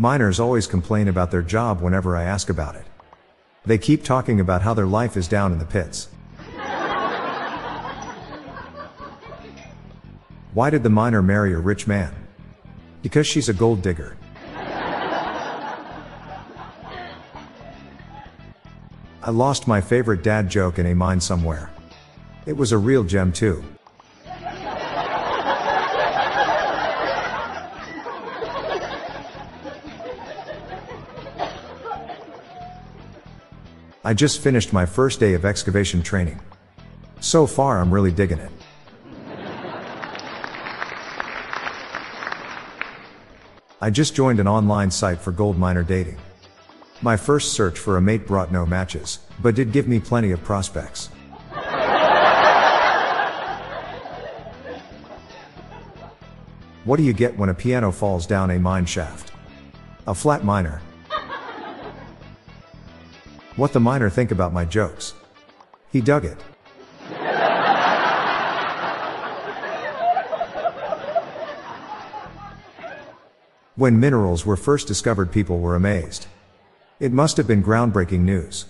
Miners always complain about their job whenever I ask about it. They keep talking about how their life is down in the pits. Why did the miner marry a rich man? Because she's a gold digger. I lost my favorite dad joke in a mine somewhere. It was a real gem too. I just finished my first day of excavation training. So far, I'm really digging it. I just joined an online site for gold miner dating. My first search for a mate brought no matches, but did give me plenty of prospects. What do you get when a piano falls down a mine shaft? A flat miner. What the miner think about my jokes? He dug it. When minerals were first discovered, people were amazed. It must have been groundbreaking news.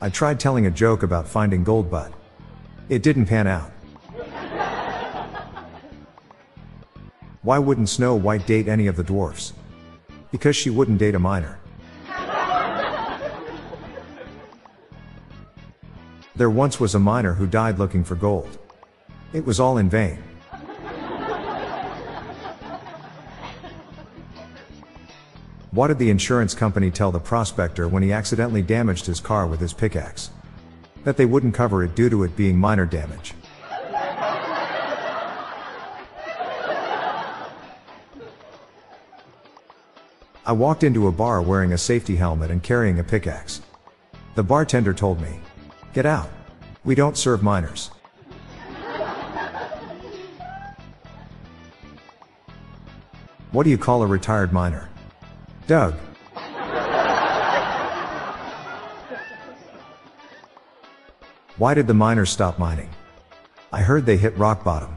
I tried telling a joke about finding gold, but it didn't pan out. Why wouldn't Snow White date any of the dwarfs? Because she wouldn't date a miner. There once was a miner who died looking for gold. It was all in vain. What did the insurance company tell the prospector when he accidentally damaged his car with his pickaxe? That they wouldn't cover it due to it being minor damage. I walked into a bar wearing a safety helmet and carrying a pickaxe. The bartender told me, Get out. We don't serve minors. What do you call a retired miner? Doug. Why did the miners stop mining? I heard they hit rock bottom.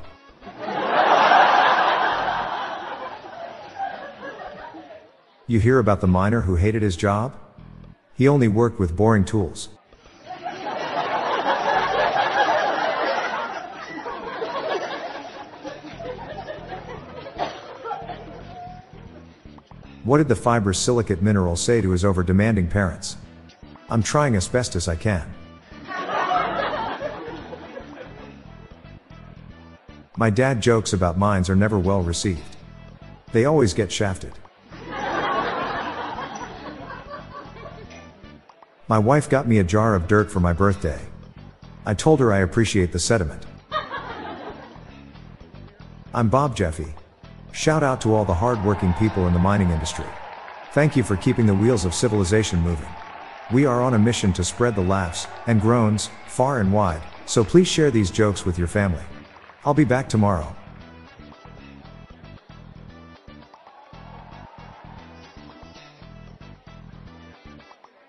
You hear about the miner who hated his job? He only worked with boring tools. What did the fibrous silicate mineral say to his over demanding parents? I'm trying as best as I can. My dad jokes about mines are never well received. They always get shafted. My wife got me a jar of dirt for my birthday. I told her I appreciate the sediment. I'm Bob Jeffy. Shout out to all the hardworking people in the mining industry. Thank you for keeping the wheels of civilization moving. We are on a mission to spread the laughs and groans far and wide, so please share these jokes with your family. I'll be back tomorrow.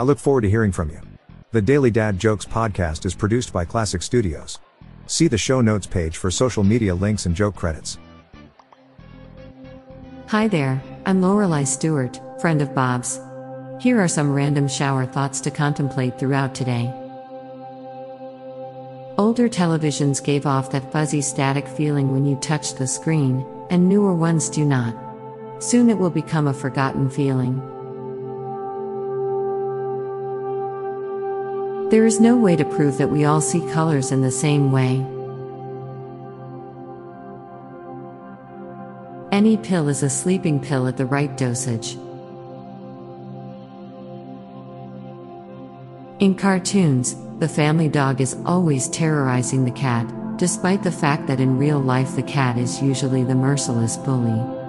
I look forward to hearing from you. The Daily Dad Jokes podcast is produced by Classic Studios. See the show notes page for social media links and joke credits. Hi there, I'm Lorelai Stewart, friend of Bob's. Here are some random shower thoughts to contemplate throughout today. Older televisions gave off that fuzzy static feeling when you touched the screen, and newer ones do not. Soon it will become a forgotten feeling. There is no way to prove that we all see colors in the same way. Any pill is a sleeping pill at the right dosage. In cartoons, the family dog is always terrorizing the cat, despite the fact that in real life the cat is usually the merciless bully.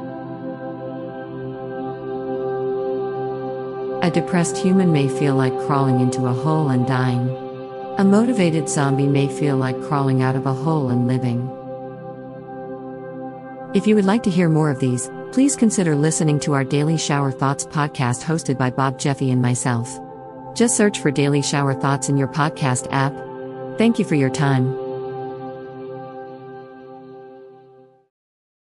A depressed human may feel like crawling into a hole and dying. A motivated zombie may feel like crawling out of a hole and living. If you would like to hear more of these, please consider listening to our Daily Shower Thoughts podcast hosted by Bob Jeffy and myself. Just search for Daily Shower Thoughts in your podcast app. Thank you for your time.